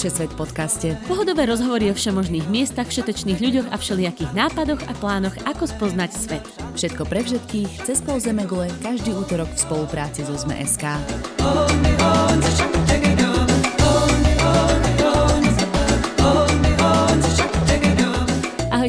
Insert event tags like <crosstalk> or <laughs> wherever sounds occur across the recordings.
Všesvet podcaste. Pohodové rozhovory o všemožných miestach, všetečných ľuďoch a všelijakých nápadoch a plánoch, ako spoznať svet. Všetko pre všetkých, cez pol Zemegule, každý útorok v spolupráci so ZME.sk.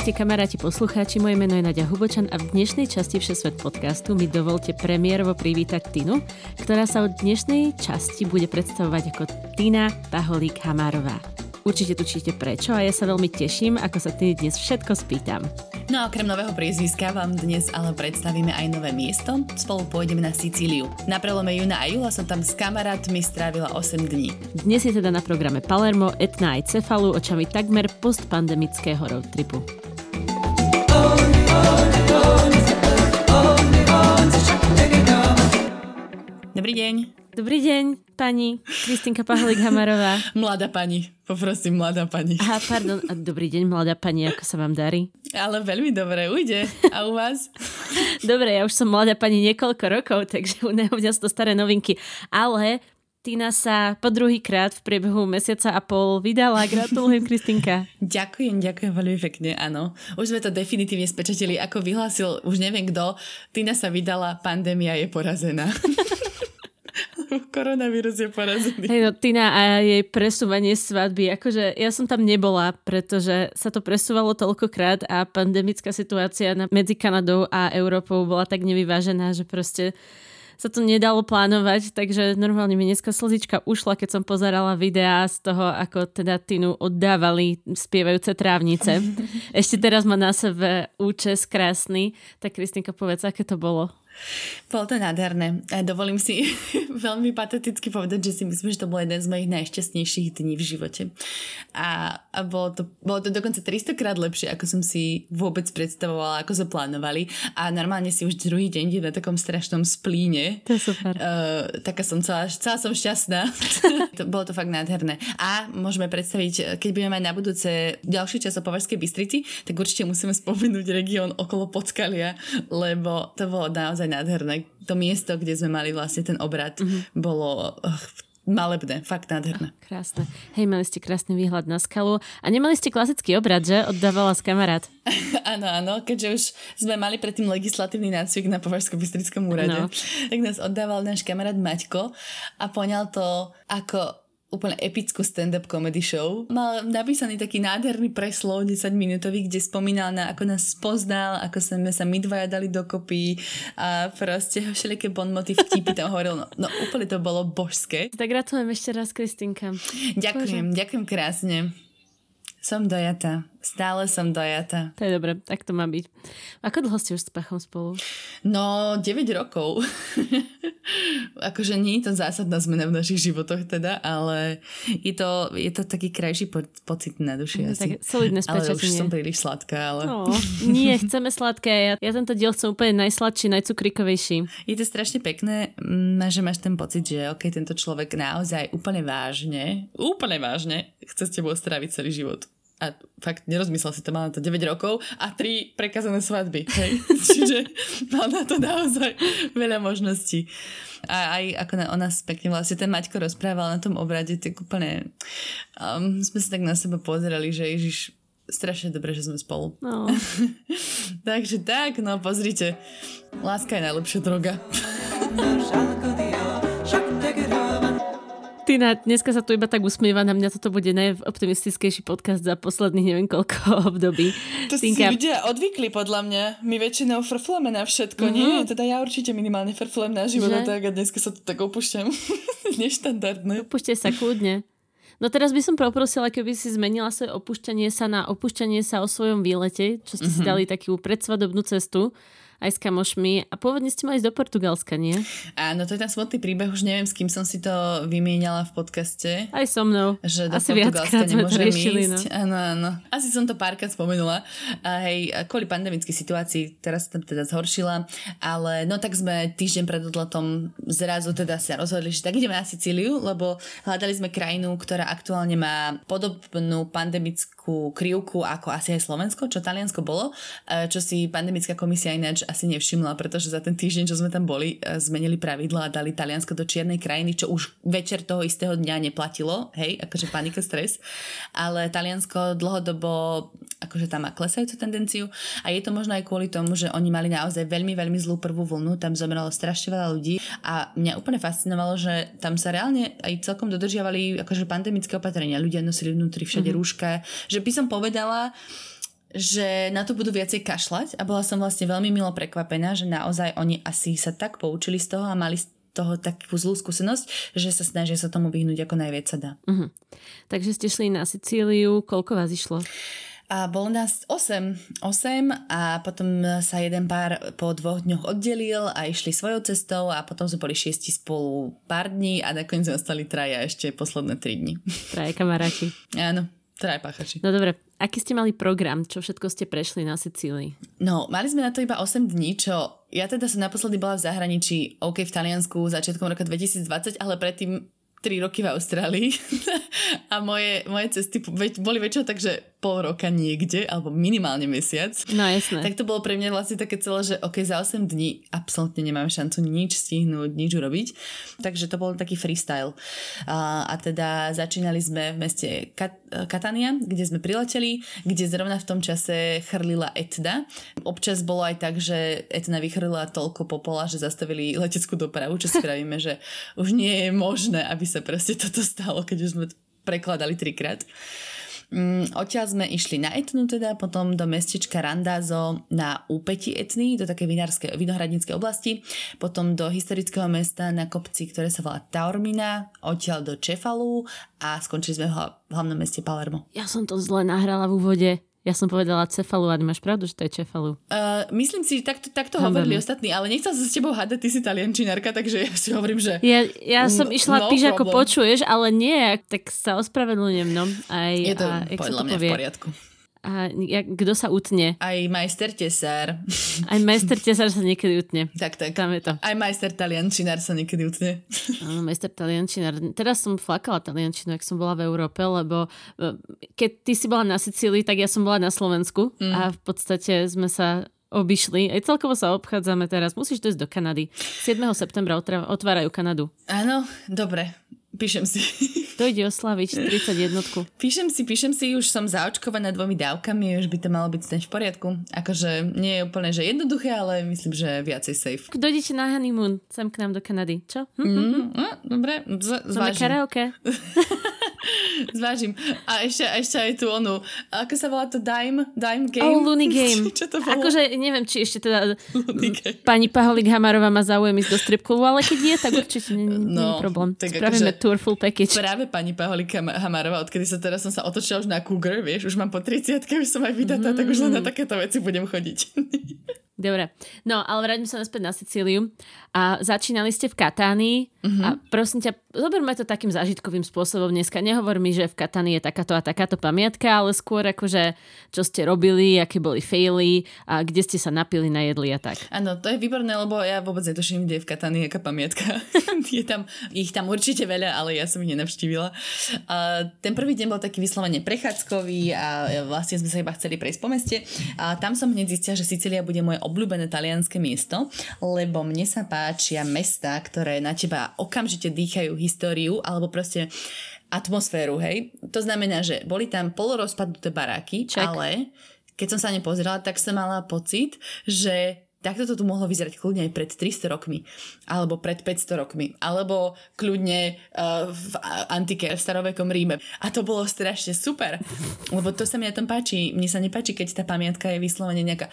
Ahojte kamaráti poslucháči, moje meno je Nadia Hubočan a v dnešnej časti Všesvet podcastu mi dovolte premiérovo privítať Tinu, ktorá sa od dnešnej časti bude predstavovať ako Tina Paholík Hamárová. Určite tučíte prečo a ja sa veľmi teším, ako sa Tiny dnes všetko spýtam. No a okrem nového priezviska vám dnes ale predstavíme aj nové miesto. Spolu pôjdeme na Sicíliu. Na prelome júna a júla som tam s kamarátmi strávila 8 dní. Dnes je teda na programe Palermo, Etna aj Cefalu očami takmer postpandemického roadtripu. Dobrý deň. Dobrý deň, pani Kristinka Paholík Hamarová. <laughs> Mladá pani, poprosím, mladá pani. Aha, pardon, a dobrý deň, mladá pani, ako sa vám darí? Ale veľmi dobre, ujde. A u vás? <laughs> dobre, ja už som mladá pani niekoľko rokov, takže u mňa sú to staré novinky. Ale Tina sa po druhý krát v priebehu mesiaca a pol vydala. Gratulujem, <laughs> Kristinka. ďakujem, ďakujem veľmi pekne, áno. Už sme to definitívne spečatili, ako vyhlásil, už neviem kto, Tina sa vydala, pandémia je porazená. <laughs> Koronavírus je porazený. Hej, no, Tina a jej presúvanie svadby, akože ja som tam nebola, pretože sa to presúvalo toľkokrát a pandemická situácia medzi Kanadou a Európou bola tak nevyvážená, že proste sa to nedalo plánovať, takže normálne mi dneska slzička ušla, keď som pozerala videá z toho, ako teda Tinu oddávali spievajúce trávnice. <laughs> Ešte teraz má na sebe účes krásny. Tak Kristinka, povedz, aké to bolo? Bolo to nádherné. Dovolím si <laughs> veľmi pateticky povedať, že si myslím, že to bol jeden z mojich najšťastnejších dní v živote. A, a bolo, to, bolo to dokonca 300 krát lepšie, ako som si vôbec predstavovala, ako sa plánovali. A normálne si už druhý deň na takom strašnom splíne. To je super. Uh, taká som celá, celá som šťastná. <laughs> to, bolo to fakt nádherné. A môžeme predstaviť, keď budeme mať na budúce ďalší čas o Považskej Bystrici, tak určite musíme spomenúť región okolo Podskalia, lebo to bolo naozaj nádherné. To miesto, kde sme mali vlastne ten obrad, mm-hmm. bolo uh, malebné, fakt nádherné. Krásne. Hej, mali ste krásny výhľad na skalu a nemali ste klasický obrad, že? Oddávala z kamarát. <laughs> áno, áno, keďže už sme mali predtým legislatívny nácvik na Považsko-Bystrickom úrade, no. tak nás oddával náš kamarát Maťko a poňal to ako úplne epickú stand-up comedy show. Mal napísaný taký nádherný preslov 10 minútový, kde spomínal na ako nás spoznal, ako sme sa my dvaja dali dokopy a proste <laughs> všelijaké bonmoty vtipy tam hovoril. No, no úplne to bolo božské. Tak gratulujem ešte raz, Kristinka. Ďakujem, Bože. ďakujem krásne. Som dojatá. Stále som dojatá. To je dobre, tak to má byť. Ako dlho ste už s Pachom spolu? No, 9 rokov. <laughs> akože nie je to zásadná zmena v našich životoch teda, ale je to, je to taký krajší po- pocit na duši no, asi. Tak solidné Ale už som príliš sladká, ale... No, nie, chceme sladké. Ja, ja tento diel chcem úplne najsladší, najcukrikovejší. Je to strašne pekné, mm, že máš ten pocit, že ok, tento človek naozaj úplne vážne, úplne vážne chce s tebou stráviť celý život a fakt nerozmyslel si to, mal na to 9 rokov a 3 prekazané svadby. Hej? <laughs> Čiže mal na to naozaj veľa možností. A aj ako na, o nás pekne vlastne ten Maťko rozprával na tom obrade, tak úplne um, sme sa tak na seba pozerali, že Ježiš, strašne dobre, že sme spolu. No. <laughs> Takže tak, no pozrite, láska je najlepšia droga. Tina, dneska sa tu iba tak usmieva, na mňa toto bude najoptimistickejší podcast za posledných neviem koľko <laughs> období. To Tinka... si ľudia odvykli podľa mňa. My väčšinou frfleme na všetko, mm-hmm. nie? Teda ja určite minimálne frflem na život a tak a dneska sa to tak opúšťam. <laughs> Neštandardné. Opúšte sa kľudne. No teraz by som poprosila, keby si zmenila svoje opúšťanie sa na opúšťanie sa o svojom výlete, čo ste mm-hmm. si mhm. dali takú predsvadobnú cestu aj s kamošmi a pôvodne ste mali ísť do Portugalska, nie? Áno, to je ten smutný príbeh, už neviem, s kým som si to vymieniala v podcaste. Aj so mnou. Že do Asi Portugalska nemôžem riešili, ísť. No. Áno, áno. Asi som to párkrát spomenula. A hej, kvôli pandemickej situácii, teraz sa teda zhoršila, ale no tak sme týždeň pred odletom zrazu teda sa rozhodli, že tak ideme na Sicíliu, lebo hľadali sme krajinu, ktorá aktuálne má podobnú pandemickú takú krivku ako asi aj Slovensko, čo Taliansko bolo, e, čo si pandemická komisia ináč asi nevšimla, pretože za ten týždeň, čo sme tam boli, e, zmenili pravidla a dali Taliansko do čiernej krajiny, čo už večer toho istého dňa neplatilo, hej, akože panika, stres, ale Taliansko dlhodobo akože tam má klesajúcu tendenciu a je to možno aj kvôli tomu, že oni mali naozaj veľmi, veľmi zlú prvú vlnu, tam zomrelo strašne veľa ľudí a mňa úplne fascinovalo, že tam sa reálne aj celkom dodržiavali akože pandemické opatrenia. Ľudia nosili vnútri všade mm-hmm. rúška. Že by som povedala, že na to budú viacej kašľať a bola som vlastne veľmi milo prekvapená, že naozaj oni asi sa tak poučili z toho a mali z toho takú zlú skúsenosť, že sa snažia sa tomu vyhnúť ako najviac sa dá. Uh-huh. Takže ste šli na Sicíliu, koľko vás išlo? A bolo nás 8, 8 a potom sa jeden pár po dvoch dňoch oddelil a išli svojou cestou a potom sme boli šiesti spolu pár dní a nakoniec ostali traja ešte posledné 3 dní. Traja kamaráti. Áno, traja páchači. No dobre, aký ste mali program? Čo všetko ste prešli na Sicílii? No, mali sme na to iba 8 dní, čo ja teda som naposledy bola v zahraničí, OK, v Taliansku začiatkom roka 2020, ale predtým 3 roky v Austrálii <laughs> a moje, moje cesty boli väčšinou tak, že pol roka niekde, alebo minimálne mesiac. No jasné. Tak to bolo pre mňa vlastne také celé, že ok, za 8 dní absolútne nemám šancu nič stihnúť, nič urobiť. Takže to bol taký freestyle. A, a teda začínali sme v meste Kat- Katania, kde sme prileteli, kde zrovna v tom čase chrlila Etna. Občas bolo aj tak, že Etna vychrlila toľko popola, že zastavili leteckú dopravu, čo spravíme, <laughs> že už nie je možné, aby sa proste toto stalo, keď už sme prekladali trikrát. Mm, odtiaľ sme išli na Etnu teda, potom do mestečka Randazo na úpeti Etny, do také vinárske, vinohradníckej oblasti, potom do historického mesta na kopci, ktoré sa volá Taormina, odtiaľ do Čefalu a skončili sme v hlavnom meste Palermo. Ja som to zle nahrala v úvode. Ja som povedala cefalu a máš pravdu, že to je cefalu. Uh, myslím si, takto, takto hovorili ostatní, ale nechcem sa s tebou hádať, ty si taliančinárka, takže ja si hovorím, že... Ja, ja som no, išla no píš, ako počuješ, ale nie, tak sa ospravedlňujem, no. Aj, je to a, podľa mňa povie? v poriadku. A jak, kto sa utne? Aj majster tesár. Aj majster tesár sa niekedy utne. Tak, tak. Tam je to. Aj majster taliančinár sa niekedy utne. Áno, majster taliančinár. Teraz som flakala taliančinu, ak som bola v Európe, lebo e, keď ty si bola na Sicílii, tak ja som bola na Slovensku mm. a v podstate sme sa obišli. Aj celkovo sa obchádzame teraz. Musíš dojsť do Kanady. 7. septembra otvárajú Kanadu. Áno, dobre. Píšem si. <laughs> To ide oslaviť 31. Píšem si, píšem si, už som zaočkovaná dvomi dávkami, už by to malo byť v poriadku. Akože nie je úplne, že jednoduché, ale myslím, že viacej safe. Dojdete na honeymoon sem k nám do Kanady, čo? Hm, hm, hm. Mm, no, dobre, z- zvážim. karaoke. <laughs> Zvážim. A ešte, ešte aj tu onu, ako sa volá to Dime, Dime Game? Oh, Looney <laughs> Game. Čo to bolo? Akože neviem, či ešte teda pani Paholik Hamarová má záujem ísť do strip klubu, ale keď je, tak určite nie, nie, no, nie problém. Tak Spravíme akože, tour full package. Práve pani Paholik Hamarová, odkedy sa teraz som sa otočila už na Cougar, vieš, už mám po 30 už som aj vydatá, mm. tak už len na mm. takéto veci budem chodiť. <laughs> Dobre, no ale vráťme sa naspäť na Sicíliu. A začínali ste v Katánii uh-huh. a prosím ťa, zoberme to takým zážitkovým spôsobom dneska. Nehovor mi, že v Katánii je takáto a takáto pamiatka, ale skôr akože, čo ste robili, aké boli faily a kde ste sa napili, najedli a tak. Áno, to je výborné, lebo ja vôbec netuším, kde je v Katánii aká pamiatka. <laughs> je tam, ich tam určite veľa, ale ja som ich nenavštívila. A ten prvý deň bol taký vyslovene prechádzkový a vlastne sme sa iba chceli prejsť po meste. A tam som hneď zistila, že Sicília bude moje obľúbené talianské miesto, lebo mne sa páčia mesta, ktoré na teba okamžite dýchajú históriu alebo proste atmosféru, hej. To znamená, že boli tam polorozpadnuté baráky, Check. ale keď som sa nepozerala, tak som mala pocit, že takto to tu mohlo vyzerať kľudne aj pred 300 rokmi, alebo pred 500 rokmi, alebo kľudne uh, v antike, v starovekom Ríme. A to bolo strašne super, lebo to sa mi na tom páči. Mne sa nepáči, keď tá pamiatka je vyslovene nejaká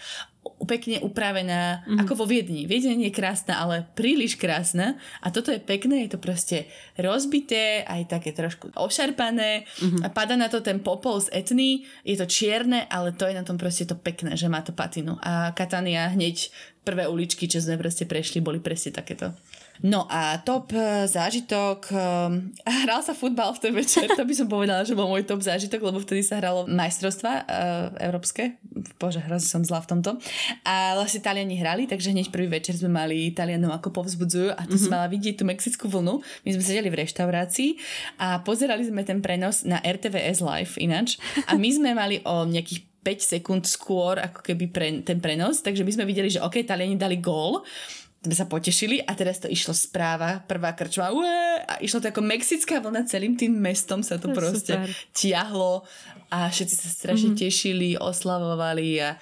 pekne upravená, mm-hmm. ako vo Viedni. Viedne nie je krásna, ale príliš krásna. A toto je pekné, je to proste rozbité, aj také trošku ošarpané. Mm-hmm. A pada na to ten popol z etny, je to čierne, ale to je na tom proste to pekné, že má to patinu. A Katania hneď prvé uličky, čo sme proste prešli, boli presne takéto. No a top e, zážitok, um, <laughs> hral sa futbal v ten večer, to by som povedala, že bol môj top zážitok, lebo vtedy sa hralo majstrovstva uh, európske. Bože, hrozne som zlá v tomto. A vlastne Taliani hrali, takže hneď prvý večer sme mali Talianov ako povzbudzujú a tu mm-hmm. som mala vidieť tú mexickú vlnu. My sme sedeli v reštaurácii a pozerali sme ten prenos na RTVS Live ináč a my sme mali o nejakých 5 sekúnd skôr ako keby pre, ten prenos, takže my sme videli, že OK, Taliani dali gól sme sa potešili a teraz to išlo správa, prvá krčma, ué, a išlo to ako mexická vlna celým tým mestom sa to, to proste super. tiahlo a všetci sa strašne mm-hmm. tešili, oslavovali a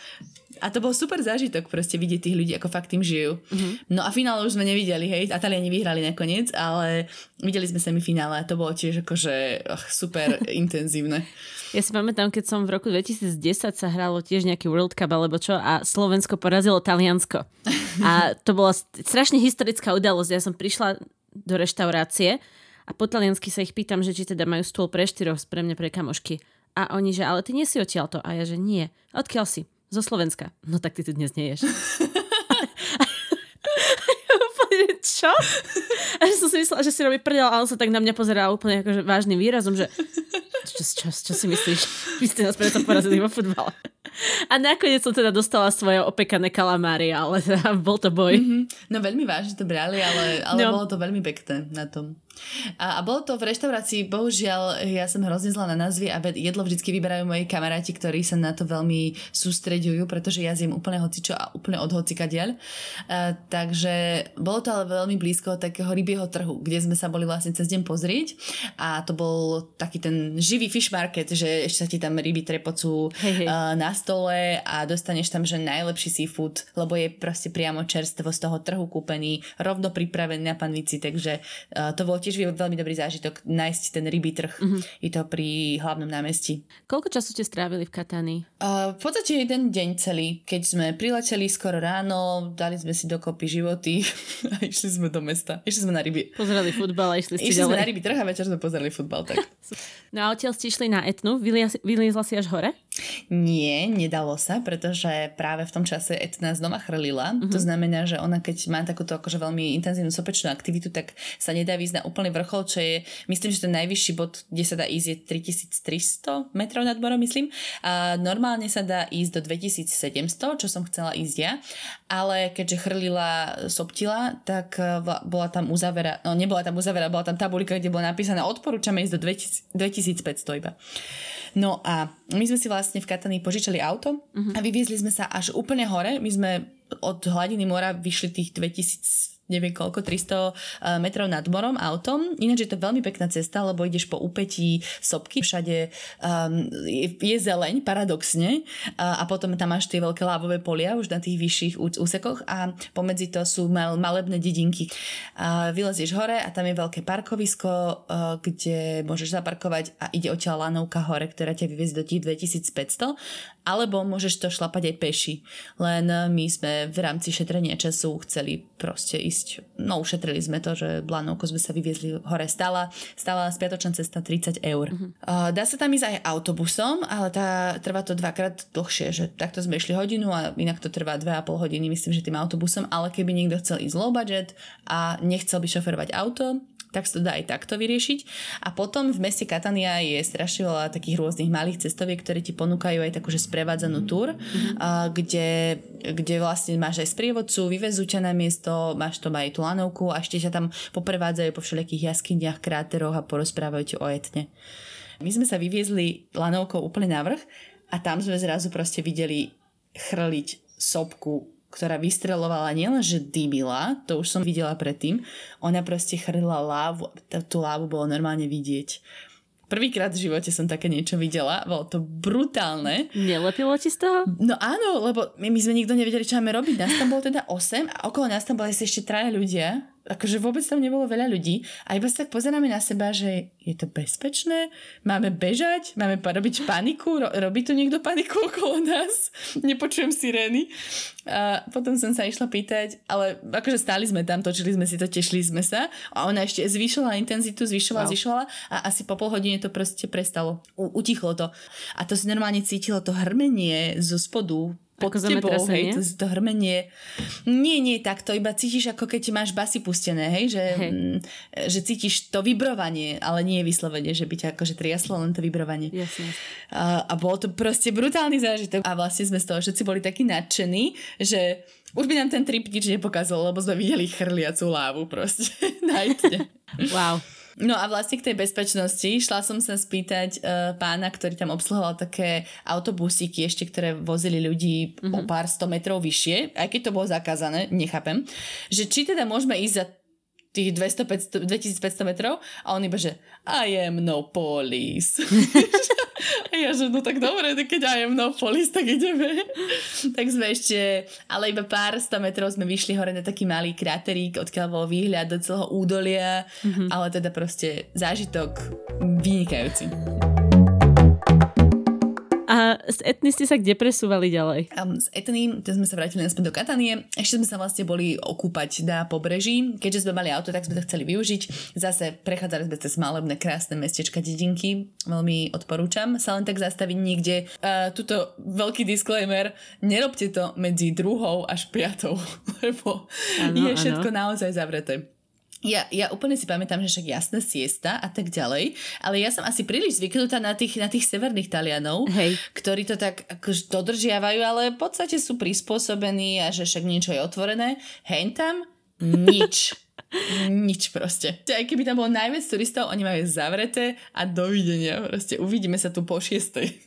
a to bol super zážitok proste vidieť tých ľudí, ako fakt tým žijú. Mm-hmm. No a finále už sme nevideli, hej, a Taliani vyhrali nakoniec, ale videli sme semifinále a to bolo tiež akože ach, super <laughs> intenzívne. Ja si pamätám, keď som v roku 2010 sa hralo tiež nejaký World Cup alebo čo a Slovensko porazilo Taliansko. A to bola strašne historická udalosť. Ja som prišla do reštaurácie a po taliansky sa ich pýtam, že či teda majú stôl pre štyroch pre mňa pre kamošky. A oni, že ale ty nie si odtiaľto. A ja, že nie. Odkiaľ si? Zo Slovenska. No tak ty tu dnes neješ. <laughs> <laughs> čo? A že som si myslela, že si robí prdel a on sa tak na mňa pozerá úplne akože vážnym výrazom, že čo, čo, čo si myslíš? <laughs> Vy ste nás preto porazili vo futbale. A nakoniec som teda dostala svoje opekané kalamári, ale teda bol to boj. Mm-hmm. No veľmi vážne to brali, ale, ale no. bolo to veľmi pekné na tom. A, a bolo to v reštaurácii, bohužiaľ, ja som hrozne zlá na názvy a jedlo vždycky vyberajú moji kamaráti, ktorí sa na to veľmi sústreďujú, pretože ja zjem úplne hocičo a úplne od hocika diaľ. A, takže bolo to ale veľmi blízko takého rybieho trhu, kde sme sa boli vlastne cez deň pozrieť a to bol taký ten živý fish market, že ešte sa ti tam ryby trepocú hey, hey. na stole a dostaneš tam, že najlepší seafood, lebo je proste priamo čerstvo z toho trhu kúpený, rovno pripravený na panvici, takže to bolo tiež veľmi dobrý zážitok nájsť ten rybý trh. Mm-hmm. Je to pri hlavnom námestí. Koľko času ste strávili v Katani? Uh, v podstate jeden deň celý. Keď sme prileteli skoro ráno, dali sme si dokopy životy <laughs> a išli sme do mesta. Išli sme na ryby. Pozerali futbal a išli ste Išli ďalej. sme na ryby trh a večer sme pozerali futbal. Tak. <laughs> no a odtiaľ ste išli na Etnu. Vyliezla si až hore? Nie, nedalo sa, pretože práve v tom čase Etna znova chrlila. Uh-huh. To znamená, že ona keď má takúto akože veľmi intenzívnu sopečnú aktivitu, tak sa nedá výjsť na úplný vrchol, čo je, myslím, že ten najvyšší bod, kde sa dá ísť je 3300 metrov nad morom, myslím. A normálne sa dá ísť do 2700, čo som chcela ísť ja, ale keďže chrlila soptila, tak e, bola tam uzavera, no nebola tam uzavera, bola tam tabulika, kde bolo napísané odporúčame ísť do 2500 iba. No a my sme si vlastne v Katani požičali auto uh-huh. a vyviezli sme sa až úplne hore. My sme od hladiny mora vyšli tých 2000 neviem koľko, 300 eh, metrov nad morom autom. Ináč je to veľmi pekná cesta, lebo ideš po úpetí sopky, všade um, je, je zeleň, paradoxne, a, a potom tam máš tie veľké lávové polia už na tých vyšších úsekoch a pomedzi to sú mal, malebné dedinky. A vylezieš hore a tam je veľké parkovisko, uh, kde môžeš zaparkovať a ide odtiaľ lanovka hore, ktorá ťa vyviezie do tých 2500 alebo môžeš to šlapať aj peši. Len my sme v rámci šetrenia času chceli proste ísť, no ušetrili sme to, že Blanovko sme sa vyviezli hore stála, stála spiatočná cesta 30 eur. Uh-huh. Uh, dá sa tam ísť aj autobusom, ale tá, trvá to dvakrát dlhšie, že takto sme išli hodinu a inak to trvá 2,5 hodiny, myslím, že tým autobusom, ale keby niekto chcel ísť low budget a nechcel by šoferovať auto, tak sa to dá aj takto vyriešiť. A potom v meste Katania je strašne veľa takých rôznych malých cestoviek, ktoré ti ponúkajú aj takúže sprevádzanú túr, mm-hmm. a, kde, kde vlastne máš aj sprievodcu, vyvezú ťa na miesto, máš to aj tú lanovku a ešte ťa tam poprevádzajú po všelijakých jaskyniach, kráteroch a porozprávajú ti o etne. My sme sa vyviezli lanovkou úplne na vrch a tam sme zrazu proste videli chrliť sopku ktorá vystrelovala nielen, že dymila, to už som videla predtým, ona proste chrlila lávu, tú lávu bolo normálne vidieť. Prvýkrát v živote som také niečo videla, bolo to brutálne. Nelepilo ti z toho? No áno, lebo my, my sme nikto nevedeli, čo máme robiť. Nás tam bolo teda 8 a okolo nás tam boli ešte traja ľudia akože vôbec tam nebolo veľa ľudí a iba sa tak pozeráme na seba, že je to bezpečné, máme bežať, máme robiť paniku, ro- robí tu niekto paniku okolo nás, <laughs> nepočujem sirény. A potom som sa išla pýtať, ale akože stáli sme tam, točili sme si to, tešili sme sa a ona ešte zvýšila intenzitu, zvyšovala, wow. zvyšovala a asi po pol hodine to proste prestalo. U- utichlo to. A to si normálne cítilo to hrmenie zo spodu pod Ako tebou, hej, to, to hrmenie. Nie, nie, tak to iba cítiš, ako keď máš basy pustené, hej, že, Hej. mm, že cítiš to vibrovanie, ale nie je vyslovene, že by ťa akože triaslo, len to vibrovanie. Jasne. A, a bol to proste brutálny zážitok. A vlastne sme z toho všetci boli takí nadšení, že už by nám ten trip nič nepokázal, lebo sme videli chrliacu lávu proste <laughs> na. Wow. No a vlastne k tej bezpečnosti šla som sa spýtať uh, pána, ktorý tam obsluhoval také autobusíky ešte, ktoré vozili ľudí mm-hmm. o pár sto metrov vyššie, aj keď to bolo zakázané, nechápem, že či teda môžeme ísť za tých 200, 500, 2500 metrov a on iba, že I am no police. <laughs> a ja, že no tak dobre, tak keď no police, tak ideme. tak sme ešte, ale iba pár sto metrov sme vyšli hore na taký malý kráterík, odkiaľ bol výhľad do celého údolia, mm-hmm. ale teda proste zážitok vynikajúci. A z etny ste sa kde presúvali ďalej? Um, z Etny, to sme sa vrátili naspäť do Katanie. Ešte sme sa vlastne boli okúpať na pobreží. Keďže sme mali auto, tak sme to chceli využiť. Zase prechádzali sme cez malebné, krásne mestečka, dedinky. Veľmi odporúčam sa len tak zastaviť niekde. Uh, tuto veľký disclaimer, nerobte to medzi druhou až piatou, <laughs> lebo Áno, je všetko naozaj zavreté. Ja, ja úplne si pamätám, že však jasná siesta a tak ďalej, ale ja som asi príliš zvyknutá na tých, na tých severných Talianov, Hej. ktorí to tak akože dodržiavajú, ale v podstate sú prispôsobení a že však niečo je otvorené. Hen tam nič. <laughs> nič proste. Aj keby tam bolo najviac turistov, oni majú zavreté a dovidenia. Proste uvidíme sa tu po šiestej.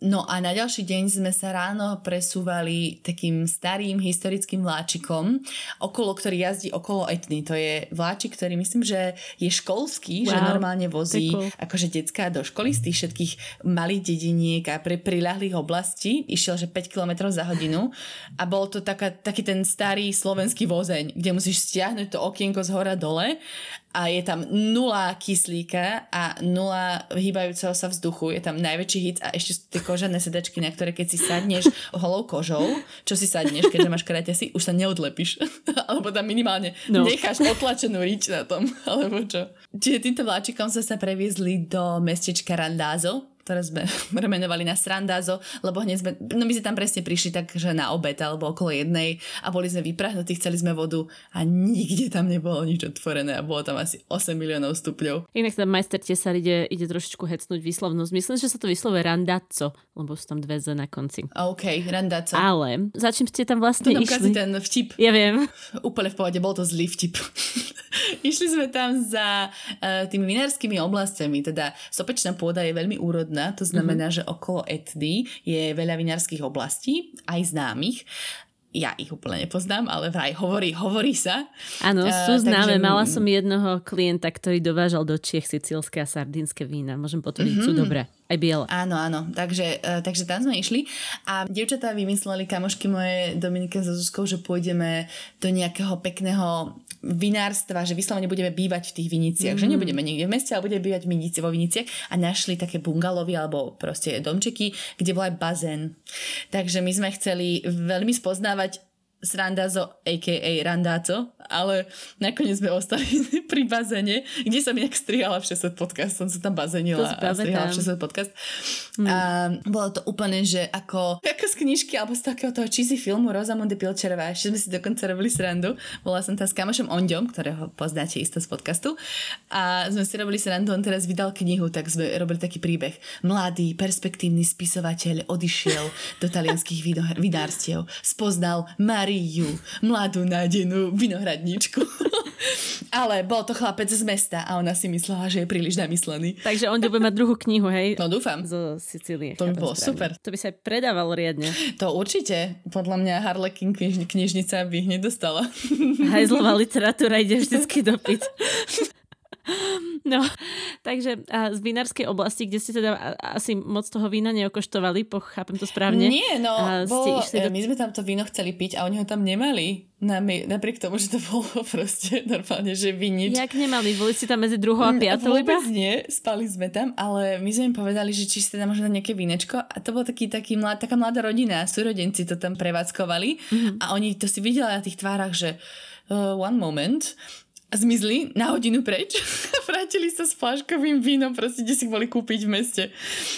No a na ďalší deň sme sa ráno presúvali takým starým historickým vláčikom, okolo, ktorý jazdí okolo Etny. To je vláčik, ktorý myslím, že je školský, wow, že normálne vozí cool. akože detská do školy z tých všetkých malých dediniek a pri priľahlých oblastí. Išiel, že 5 km za hodinu a bol to taká, taký ten starý slovenský vozeň, kde musíš stiahnuť to okienko z hora dole a je tam nula kyslíka a nula hýbajúceho sa vzduchu. Je tam najväčší hit a ešte sú tie kožené sedačky, na ktoré keď si sadneš holou kožou, čo si sadneš, keď máš kraťasy, už sa neodlepíš. <laughs> alebo tam minimálne No. necháš potlačenú rič na tom, <laughs> alebo čo. Čiže týmto vláčikom sme sa previezli do mestečka Randázov, ktoré sme <laughs> remenovali na Srandázo, lebo hneď sme, no my sme tam presne prišli takže na obed alebo okolo jednej a boli sme vyprahnutí, chceli sme vodu a nikde tam nebolo nič otvorené a bolo tam asi 8 miliónov stupňov. Inak tam majster Tesar ide, ide trošičku hecnúť výslovnosť. Myslím, že sa to vyslovuje randazzo, lebo sú tam dve Z na konci. OK, Randáco. Ale za čím ste tam vlastne kazí išli? ten vtip. Ja viem. <laughs> Úplne v pohode, bol to zlý vtip. <laughs> Išli sme tam za uh, tými vinárskymi oblastiami, teda sopečná pôda je veľmi úrodná, to znamená, mm-hmm. že okolo Etny je veľa vinárskych oblastí, aj známych. Ja ich úplne nepoznám, ale vraj hovorí, hovorí sa. Áno, Eh, sú známe. takže- Mala som jednoho klienta, ktorý dovážal do Čiech sicílske a sardínske vína. Môžem potvrdiť, Mhm. sú dobré. Aj biele. Áno, áno, takže, uh, takže tam sme išli a dievčatá vymysleli, kamošky moje Dominika so Zuzkou, že pôjdeme do nejakého pekného vinárstva, že vyslovene budeme bývať v tých viniciach, mm. že nebudeme niekde v meste, ale budeme bývať v vinici, vo viniciach a našli také bungalovy alebo proste domčeky, kde bol aj bazén. Takže my sme chceli veľmi spoznávať Srandazo, a.k.a. Randáco, ale nakoniec sme ostali <laughs> pri bazéne, kde som nejak strihala v 600 podcast, som sa tam si a strihala. 600 podcast. A bolo to úplne, že ako, ako z knižky alebo z takého toho cheesy filmu Rosamunde Pilčerová. Ešte sme si dokonca robili srandu. Bola som tam s kamošom Ondom, ktorého poznáte isto z podcastu. A sme si robili srandu, on teraz vydal knihu, tak sme robili taký príbeh. Mladý, perspektívny spisovateľ odišiel do talianských <laughs> vinárstiev. Spoznal Mariu, mladú nádenú vinohradníčku. <laughs> Ale bol to chlapec z mesta a ona si myslela, že je príliš namyslený. Takže on bude mať druhú knihu, hej? No dúfam. Zo Sicílie. To by bolo správne. super. To by sa aj predával riadne. To určite. Podľa mňa Harlequin kniž- knižnica by ich nedostala. Hajzlová literatúra ide vždycky dopyt. <laughs> No, takže a z vinárskej oblasti, kde ste teda asi moc toho vína neokoštovali, pochápem to správne. Nie, no, A ste bolo, išli do- my sme tam to víno chceli piť a oni ho tam nemali. Napriek tomu, že to bolo <laughs> proste normálne, že vinič. Jak nemali? Boli ste tam medzi druhou a piatou iba? Nie, spali sme tam, ale my sme im povedali, že či si teda možno dať nejaké vínečko a to bol taký, taký mlad, taká mladá rodina, súrodenci to tam prevádzkovali Mhm. a oni to si videli na tých tvárach, že uh, one moment a zmizli na hodinu preč. <laughs> Vrátili sa s fláškovým vínom, proste, kde si boli kúpiť v meste.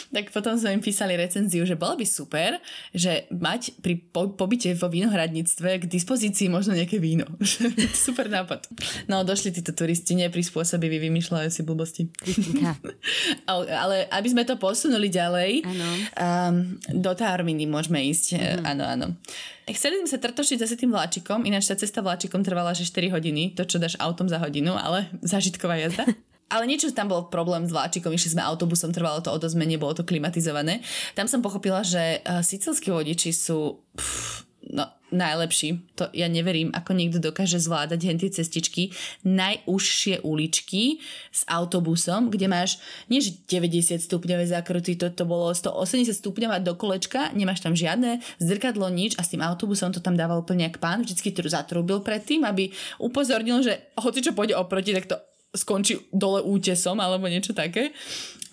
Tak potom sme im písali recenziu, že bolo by super, že mať pri po- pobyte vo vínohradníctve k dispozícii možno nejaké víno. <laughs> super nápad. No, došli títo turisti neprispôsobiví, vymýšľajú si blbosti. <laughs> Ale aby sme to posunuli ďalej, um, do Taorminy môžeme ísť. Mm-hmm. Áno, áno. Chceli sme sa trtošiť zase tým vláčikom, ináč tá cesta vláčikom trvala že 4 hodiny, to čo dáš autom za hodinu, ale zážitková jazda. <laughs> Ale niečo tam bol problém s vláčikom, išli sme autobusom, trvalo to o dosť menej, bolo to klimatizované. Tam som pochopila, že uh, sicilskí vodiči sú pff, no, najlepší. To ja neverím, ako niekto dokáže zvládať hen tie cestičky, najúžšie uličky s autobusom, kde máš nie 90 stupňové zákruty, to, to bolo 180 stupňová do kolečka, nemáš tam žiadne zrkadlo, nič a s tým autobusom to tam dával úplne jak pán, vždycky to zatrúbil predtým, aby upozornil, že hoci čo pôjde oproti, tak to skončí dole útesom alebo niečo také.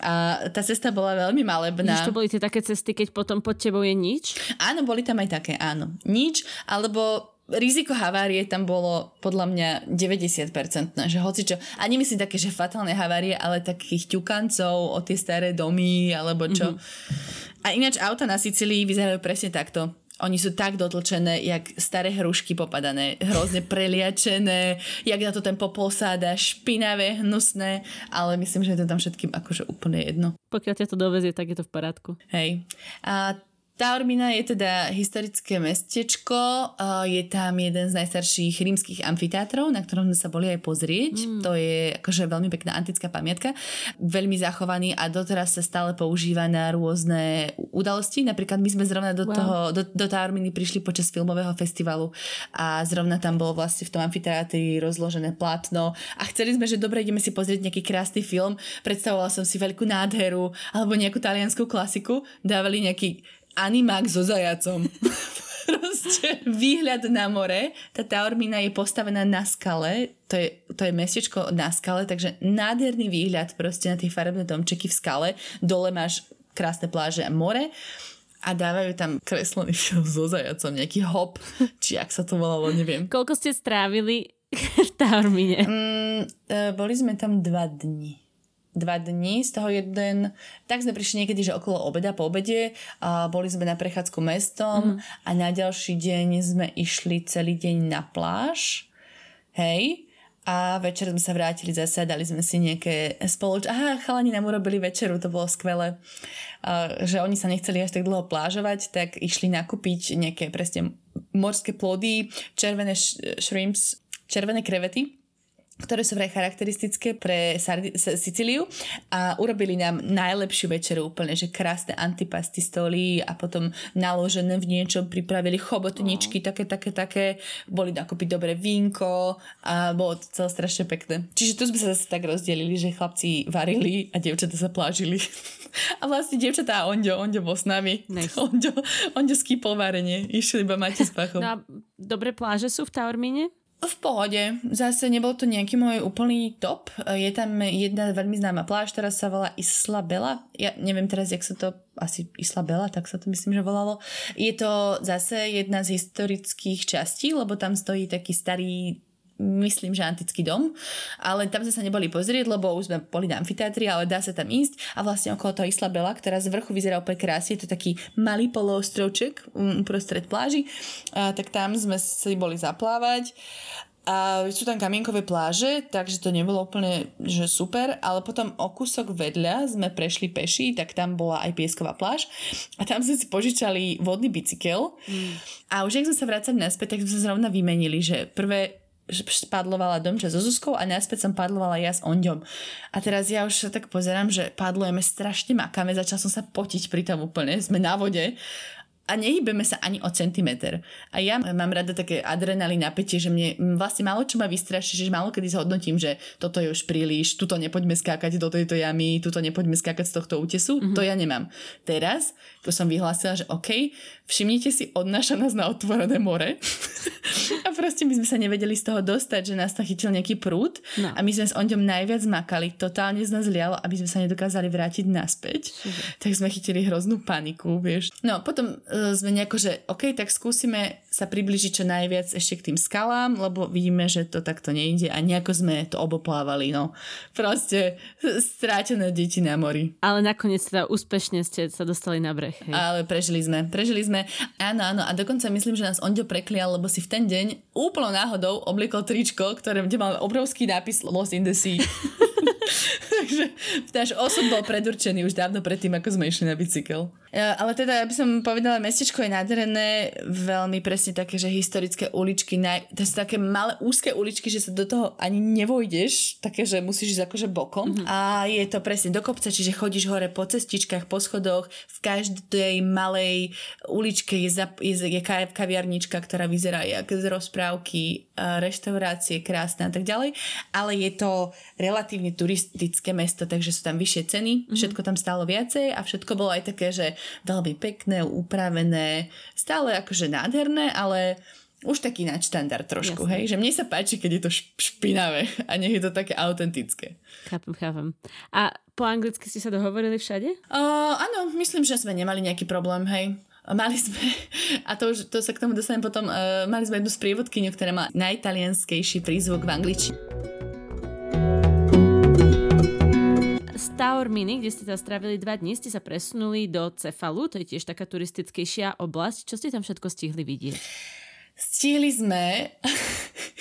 A tá cesta bola veľmi malebná. Ježiš, to boli tie také cesty, keď potom pod tebou je nič? Áno, boli tam aj také, áno. Nič, alebo riziko havárie tam bolo podľa mňa 90%, že hoci čo, a nemyslím také, že fatálne havárie, ale takých ťukancov o tie staré domy, alebo čo. Mm-hmm. A ináč auta na Sicílii vyzerajú presne takto. Oni sú tak dotlčené, jak staré hrušky popadané, hrozne preliačené, jak na to ten popol sáda, špinavé, hnusné, ale myslím, že je to tam všetkým akože úplne jedno. Pokiaľ ťa to dovezie, tak je to v porádku. Hej. A Taormina je teda historické mestečko, je tam jeden z najstarších rímskych amfiteátrov, na ktorom sme sa boli aj pozrieť. Mm. To je akože veľmi pekná antická pamiatka, veľmi zachovaný a doteraz sa stále používa na rôzne udalosti. Napríklad my sme zrovna do, wow. toho, do, do Taorminy prišli počas filmového festivalu a zrovna tam bolo vlastne v tom amfiteátri rozložené plátno a chceli sme, že dobre, ideme si pozrieť nejaký krásny film. Predstavovala som si veľkú nádheru alebo nejakú talianskú klasiku. Dávali nejaký animák so zajacom. <laughs> Proste výhľad na more. Tá Taormina je postavená na skale. To je, to je mestečko na skale, takže nádherný výhľad proste na tie farebné domčeky v skale. Dole máš krásne pláže a more a dávajú tam kreslený film <laughs> so zajacom, nejaký hop, či ak sa to volalo, neviem. Koľko ste strávili v Taormine? Mm, e, boli sme tam dva dni dva dní, z toho jeden, tak sme prišli niekedy, že okolo obeda, po obede a boli sme na prechádzku mestom mm. a na ďalší deň sme išli celý deň na pláž, hej, a večer sme sa vrátili zase, dali sme si nejaké spoloč... Aha, chalani nám urobili večeru, to bolo skvelé. Uh, že oni sa nechceli až tak dlho plážovať, tak išli nakúpiť nejaké presne morské plody, červené sh- shrimps, červené krevety ktoré sú vraj charakteristické pre Sardi- Sicíliu a urobili nám najlepšiu večeru úplne, že krásne antipasty stoli a potom naložené v niečom pripravili chobotničky, oh. také, také, také, boli nakúpiť dobré vínko a bolo to celé strašne pekné. Čiže tu sme sa zase tak rozdelili, že chlapci varili a dievčatá sa plážili. <laughs> a vlastne dievčatá a Ondio, Ondio bol s nami. Nice. Ondio, Ondio skýpol varenie, išli iba máte s pachom. No a dobré pláže sú v Taormine? V pohode. Zase nebol to nejaký môj úplný top. Je tam jedna veľmi známa pláž, ktorá sa volá Isla Bela. Ja neviem teraz, jak sa to... Asi Isla Bela, tak sa to myslím, že volalo. Je to zase jedna z historických častí, lebo tam stojí taký starý myslím, že antický dom, ale tam sme sa neboli pozrieť, lebo už sme boli na amfiteátri, ale dá sa tam ísť. A vlastne okolo toho Isla Bela, ktorá z vrchu vyzerá úplne krásne, je to taký malý poloostrovček uprostred pláži, a, tak tam sme si boli zaplávať. A sú tam kamienkové pláže, takže to nebolo úplne že super, ale potom o kúsok vedľa sme prešli peši, tak tam bola aj piesková pláž. A tam sme si požičali vodný bicykel. Mm. a už ak sme sa vracali naspäť, tak sme sa zrovna vymenili, že prvé padlovala Domča so Zuzkou a naspäť som padlovala ja s Onďom. A teraz ja už sa tak pozerám, že padlujeme strašne makáme, začal som sa potiť pri tom úplne, sme na vode a nehybeme sa ani o centimeter. A ja mám rada také adrenalín napätie, že mne vlastne málo čo ma vystraší, že málo kedy zhodnotím, že toto je už príliš, tuto nepoďme skákať do tejto jamy, tuto nepoďme skákať z tohto útesu, mm-hmm. to ja nemám. Teraz, to som vyhlásila, že OK, všimnite si, odnáša nás na otvorené more <laughs> a proste my sme sa nevedeli z toho dostať, že nás tam chytil nejaký prúd no. a my sme s Onďom najviac makali, totálne z nás lialo, aby sme sa nedokázali vrátiť naspäť. Mhm. Tak sme chytili hroznú paniku, vieš. No, potom uh, sme nejako, že OK, tak skúsime sa približiť čo najviac ešte k tým skalám, lebo vidíme, že to takto nejde a nejako sme to oboplávali, no. Proste strátené deti na mori. Ale nakoniec teda úspešne ste sa dostali na breh. Hej. Ale prežili sme, prežili sme. Áno, áno. A dokonca myslím, že nás Ondio preklial, lebo si v ten deň úplnou náhodou obliekol tričko, ktoré, kde mal obrovský nápis Lost in the Sea. <laughs> Takže náš osud bol predurčený už dávno predtým, ako sme išli na bicykel. Ale teda, ja by som povedala, mestečko je nádherné, veľmi presne také, že historické uličky, naj, to sú také malé úzke uličky, že sa do toho ani nevojdeš, také, že musíš ísť akože bokom. Mm-hmm. A je to presne do kopca, čiže chodíš hore po cestičkách, po schodoch, v každej malej uličke je, za, je, je kaviarnička, ktorá vyzerá jak z rozprávky, reštaurácie krásne a tak ďalej, ale je to relatívne turistické mesto, takže sú tam vyššie ceny, mm-hmm. všetko tam stálo viacej a všetko bolo aj také, že veľmi pekné, upravené, stále akože nádherné, ale už taký nadštandard trošku, Jasne. hej? Že mne sa páči, keď je to špinavé a nech je to také autentické. Chápem, chápem. A po anglicky ste sa dohovorili všade? Uh, áno, myslím, že sme nemali nejaký problém, hej. Mali sme, a to, už, to sa k tomu dostanem potom, uh, mali sme jednu sprievodkyňu, ktorá má najitalianskejší prízvuk v angličtine. Taorminy, kde ste tam strávili dva dní, ste sa presunuli do Cefalu, to je tiež taká turistickejšia oblasť. Čo ste tam všetko stihli vidieť? Stihli sme,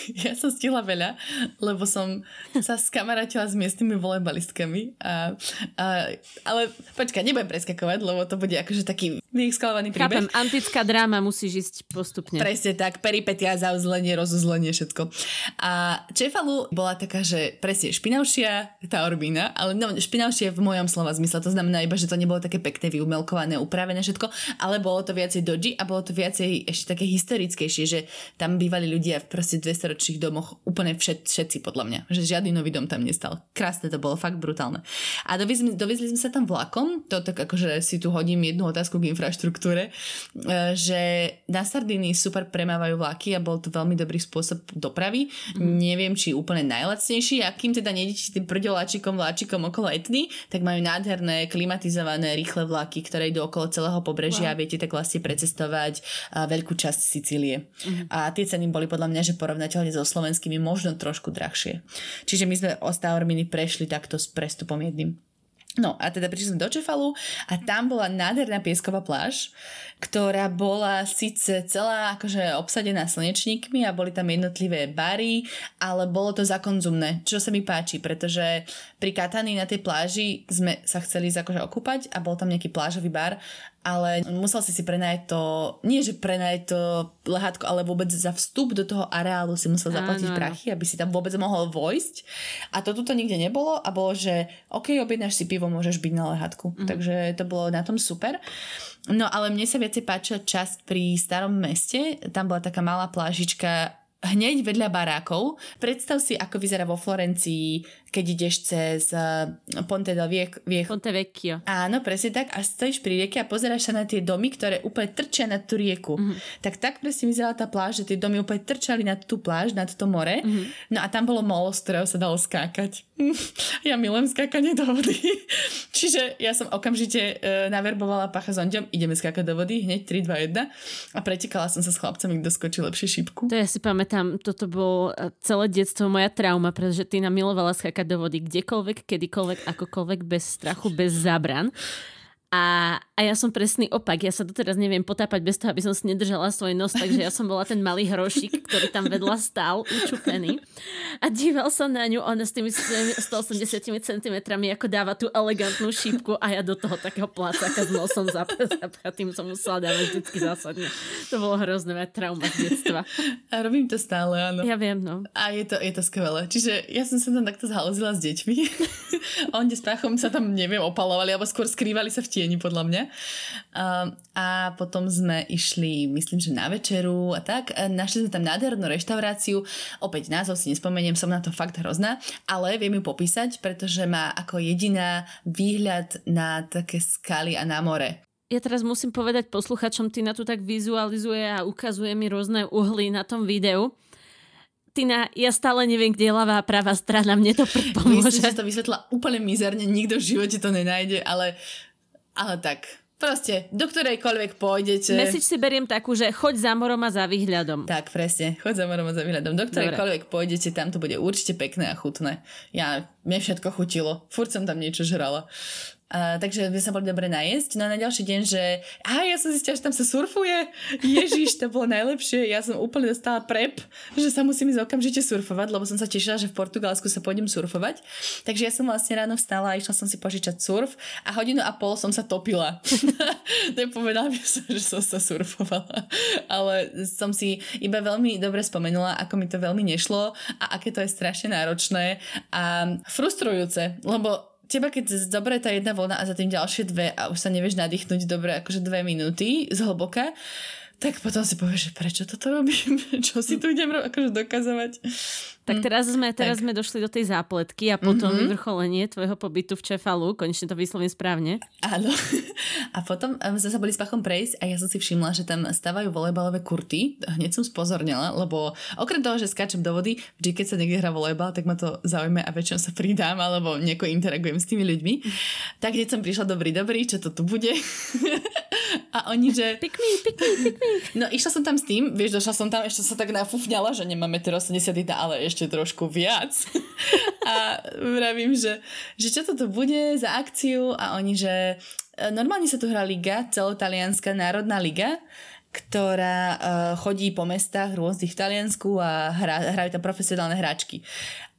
<laughs> ja som stihla veľa, lebo som sa skamarátila s miestnymi volejbalistkami. A, a, ale počkaj, nebudem preskakovať, lebo to bude akože taký vyexkalovaný príbeh. Chápem, antická dráma musíš ísť postupne. Presne tak, peripetia, zauzlenie, rozuzlenie, všetko. A Čefalu bola taká, že presne špinavšia tá Orbína, ale no, špinavšia v mojom slova zmysle, to znamená iba, že to nebolo také pekné, vyumelkované, upravené všetko, ale bolo to viacej doji a bolo to viacej ešte také historickejšie, že tam bývali ľudia v proste 200 ročných domoch úplne všet, všetci podľa mňa. Že žiadny nový dom tam nestal. Krásne to bolo, fakt brutálne. A dovezli, dovezli sme sa tam vlakom, to tak akože si tu hodím jednu otázku k infraštruktúre, e, že na Sardiny super premávajú vlaky a bol to veľmi dobrý spôsob dopravy. Mm. Neviem, či úplne najlacnejší, a kým teda nejdete tým prďoláčikom, vláčikom okolo Etny, tak majú nádherné, klimatizované, rýchle vlaky, ktoré idú okolo celého pobrežia wow. a viete tak vlastne precestovať veľkú časť Sicílie. Uh-huh. A tie ceny boli podľa mňa, že porovnateľne so slovenskými možno trošku drahšie. Čiže my sme o Staurminy prešli takto s prestupom jedným. No a teda prišli sme do Čefalu a tam bola nádherná piesková pláž, ktorá bola síce celá akože obsadená slnečníkmi a boli tam jednotlivé bary, ale bolo to zakonzumné, čo sa mi páči, pretože pri Katani na tej pláži sme sa chceli akože okúpať a bol tam nejaký plážový bar ale musel si si prenajať to, nie že prenajať to lehátko, ale vôbec za vstup do toho areálu si musel zaplatiť áno, prachy, aby si tam vôbec mohol vojsť. A to tuto nikde nebolo a bolo, že OK, objednáš si pivo, môžeš byť na lehátku. Mm. Takže to bolo na tom super. No ale mne sa viacej páčila časť pri starom meste. Tam bola taká malá plážička hneď vedľa barákov. Predstav si, ako vyzerá vo Florencii keď ideš cez uh, Ponte del Viejo. Ponte Vecchio. Áno, presne tak. A stojíš pri rieke a pozeráš sa na tie domy, ktoré úplne trčia na tú rieku. Mm-hmm. Tak tak presne vyzerala tá pláž, že tie domy úplne trčali na tú pláž, na to more. Mm-hmm. No a tam bolo molo, z ktorého sa dalo skákať. <laughs> ja milujem skákanie do vody. <laughs> Čiže ja som okamžite uh, naverbovala pacha s ideme skákať do vody, hneď 3, 2, 1 a pretekala som sa s chlapcami, kto skočí lepšie šípku. To ja si pamätám, toto bolo e, celé detstvo moja trauma, pretože ty namilovala skákať do vody kdekoľvek, kedykoľvek, akokoľvek, bez strachu, bez zabran. A, a ja som presný opak. Ja sa doteraz neviem potápať bez toho, aby som si nedržala svoj nos, takže ja som bola ten malý hrošik, ktorý tam vedľa stál, učupený. A díval sa na ňu, ona s tými 180 cm ako dáva tú elegantnú šípku a ja do toho takého plácaka s nosom zapchatým som musela dávať vždycky zásadne. To bolo hrozné, trauma z detstva. A robím to stále, áno. Ja viem, no. A je to, je to skvelé. Čiže ja som sa tam takto zhalozila s deťmi. <laughs> Oni s prachom sa tam, neviem, opalovali, alebo skôr skrývali sa v tieni podľa mňa. A, a potom sme išli, myslím, že na večeru a tak. A našli sme tam nádhernú reštauráciu. Opäť názov si nespomeniem, som na to fakt hrozná, ale viem ju popísať, pretože má ako jediná výhľad na také skaly a na more ja teraz musím povedať posluchačom, Tina tu tak vizualizuje a ukazuje mi rôzne uhly na tom videu. Tina, ja stále neviem, kde je ľavá a pravá strana, mne to pomôže. Myslím, že to vysvetla úplne mizerne, nikto v živote to nenájde, ale ale tak, Proste, do ktorejkoľvek pôjdete. Mesič si beriem takú, že choď za morom a za výhľadom. Tak, presne. Choď za morom a za výhľadom. Do ktorejkoľvek pôjdete, tam to bude určite pekné a chutné. Ja, mne všetko chutilo. Furt som tam niečo žrala. A, takže by sa boli dobre najesť. No a na ďalší deň, že a ja som zistila, že tam sa surfuje. Ježiš, to bolo najlepšie. Ja som úplne dostala prep, že sa musím ísť okamžite surfovať, lebo som sa tešila, že v Portugalsku sa pôjdem surfovať. Takže ja som vlastne ráno vstala a išla som si požičať surf a hodinu a pol som sa topila. <laughs> Nepovedala by som, že som sa surfovala. Ale som si iba veľmi dobre spomenula, ako mi to veľmi nešlo a aké to je strašne náročné a frustrujúce, lebo teba keď dobre tá jedna vlna a za tým ďalšie dve a už sa nevieš nadýchnuť dobre akože dve minúty z hlboka, tak potom si povieš, že prečo toto robím? <laughs> Čo si tu idem akože dokazovať? Tak hm. teraz sme, teraz tak. sme došli do tej zápletky a potom mm-hmm. vyvrcholenie tvojho pobytu v Čefalu. Konečne to vyslovím správne. Áno. <laughs> A potom um, sme sa boli s Pachom prejsť a ja som si všimla, že tam stávajú volejbalové kurty. Hneď som spozornila, lebo okrem toho, že skáčem do vody, vždy keď sa niekde hrá volejbal, tak ma to zaujíma a väčšinou sa pridám alebo nieko interagujem s tými ľuďmi. Tak hneď som prišla dobrý, dobrý, čo to tu bude. <laughs> a oni, že... Pick me, pick me, pick me. No išla som tam s tým, vieš, došla som tam, ešte sa tak nafúfňala, že nemáme 80 ale ešte trošku viac. a vravím, že, že čo toto bude za akciu a oni, že e, normálne sa tu hrá liga, celotalianská národná liga, ktorá uh, chodí po mestách rôznych v Taliansku a hrá, hrajú tam profesionálne hráčky.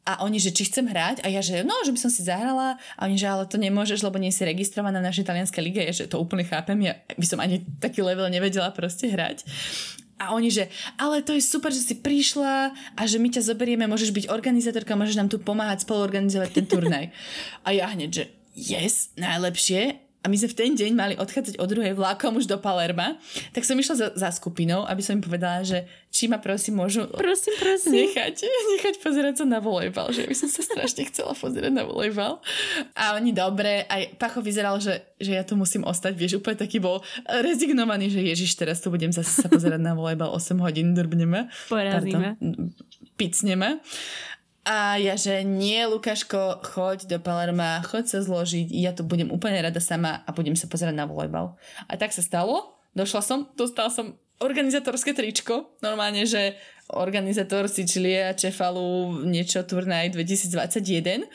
A oni, že či chcem hrať? A ja, že no, že by som si zahrala. A oni, že ale to nemôžeš, lebo nie si registrovaná v našej talianskej lige, ja, že to úplne chápem, ja by som ani taký level nevedela proste hrať. A oni, že ale to je super, že si prišla a že my ťa zoberieme, môžeš byť organizátorka, môžeš nám tu pomáhať spoluorganizovať ten turnaj. <laughs> A ja hneď, že yes, najlepšie, a my sme v ten deň mali odchádzať o druhej vlákom už do Palerma, tak som išla za, za skupinou, aby som im povedala, že či ma prosím môžu prosím, prosím. Nechať, <laughs> nechať pozerať sa na volejbal, že by som sa strašne chcela pozerať na volejbal. A oni dobre, aj Pacho vyzeral, že, že ja tu musím ostať, vieš, úplne taký bol rezignovaný, že ježiš, teraz tu budem zase sa pozerať na volejbal 8 hodín, drbneme. Porazíme. Picneme. A ja, že nie, Lukáško, choď do Palerma, choď sa zložiť, ja tu budem úplne rada sama a budem sa pozerať na volejbal. A tak sa stalo, došla som, dostala som organizátorské tričko, normálne, že organizátor Sicilia, Čefalu, niečo turnaj 2021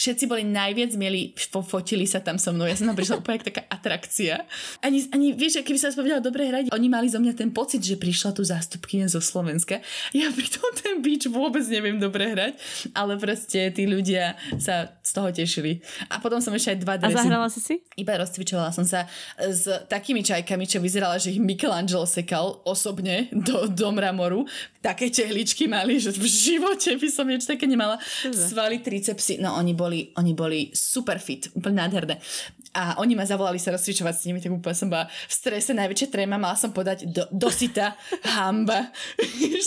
všetci boli najviac mieli, fotili sa tam so mnou, ja som tam prišla úplne taká atrakcia. Ani, ani vieš, keby sa povedala dobre hrať, oni mali zo mňa ten pocit, že prišla tu zástupkynia zo Slovenska. Ja pritom ten beach vôbec neviem dobre hrať, ale proste tí ľudia sa z toho tešili. A potom som ešte aj dva dresy. A zahrala si si? Iba rozcvičovala som sa s takými čajkami, čo vyzerala, že ich Michelangelo sekal osobne do, do mramoru. Také tehličky mali, že v živote by som niečo také nemala. Svaly, tricepsy, no oni boli boli, oni boli super fit, úplne nádherné. A oni ma zavolali sa rozcvičovať s nimi, tak úplne som bola v strese, najväčšia tréma, mala som podať do, do sita, <laughs> hamba.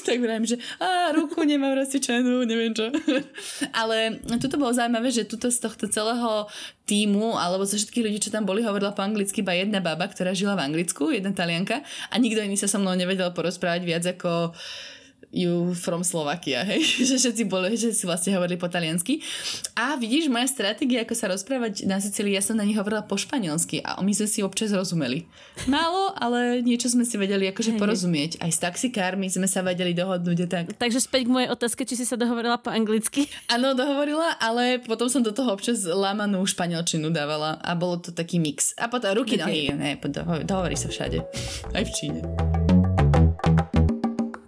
tak vravím, že a, ruku nemám rozcvičenú, neviem čo. <laughs> Ale toto bolo zaujímavé, že tuto z tohto celého týmu, alebo zo všetkých ľudí, čo tam boli, hovorila po anglicky iba jedna baba, ktorá žila v Anglicku, jedna talianka a nikto iný sa so mnou nevedel porozprávať viac ako you from Slovakia, hej, <laughs> že všetci boli, že si vlastne hovorili po taliansky. A vidíš, moja stratégia, ako sa rozprávať na Sicílii, ja som na nich hovorila po španielsky a my sme si občas rozumeli. Málo, ale niečo sme si vedeli akože porozumieť. Aj s taxikármi sme sa vedeli dohodnúť a tak. Takže späť k mojej otázke, či si sa dohovorila po anglicky. <laughs> Áno, dohovorila, ale potom som do toho občas lámanú španielčinu dávala a bolo to taký mix. A potom ruky, nohy, ne, dohovorí sa všade. <laughs> Aj v Číne.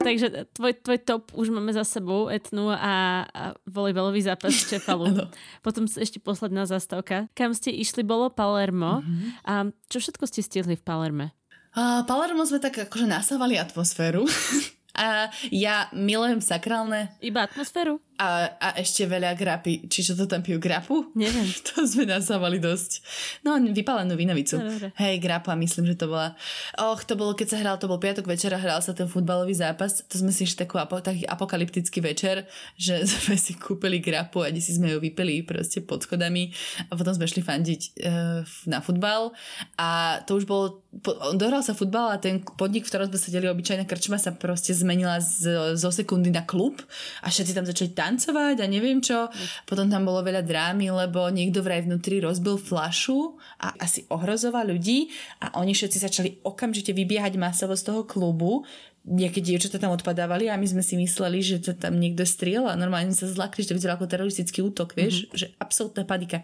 Takže tvoj, tvoj top už máme za sebou, etnu a, a volejbalový zápas v Čefalu. <laughs> Potom ešte posledná zastávka. Kam ste išli, bolo Palermo. Mm-hmm. A čo všetko ste stihli v Palerme? Uh, Palermo sme tak akože nasávali atmosféru. <laughs> a ja milujem sakrálne. Iba atmosféru? A, a ešte veľa grapy. Čiže to tam pijú grapu? Neviem. <laughs> to sme nazávali dosť. No, vypalenú vinovicu. Dobre. Hej, grapa, myslím, že to bola. Och, to bolo, keď sa hral, to bol piatok večera, hral sa ten futbalový zápas. To sme si išli takú, taký apokalyptický večer, že <laughs> sme si kúpili grapu a si sme ju vypili proste pod schodami a potom sme šli fandiť uh, na futbal a to už bolo, dohral sa futbal a ten podnik, v ktorom sme sedeli, obyčajná krčma sa proste zmenila z, zo sekundy na klub a všetci tam začali tancovať a neviem čo. Potom tam bolo veľa drámy, lebo niekto vraj vnútri rozbil flašu a asi ohrozoval ľudí a oni všetci začali okamžite vybiehať masovo z toho klubu nejaké dievčatá tam odpadávali a my sme si mysleli, že to tam niekto strieľa. Normálne sme sa zlakli, že to vyzeralo ako teroristický útok, vieš, mm-hmm. že absolútna panika.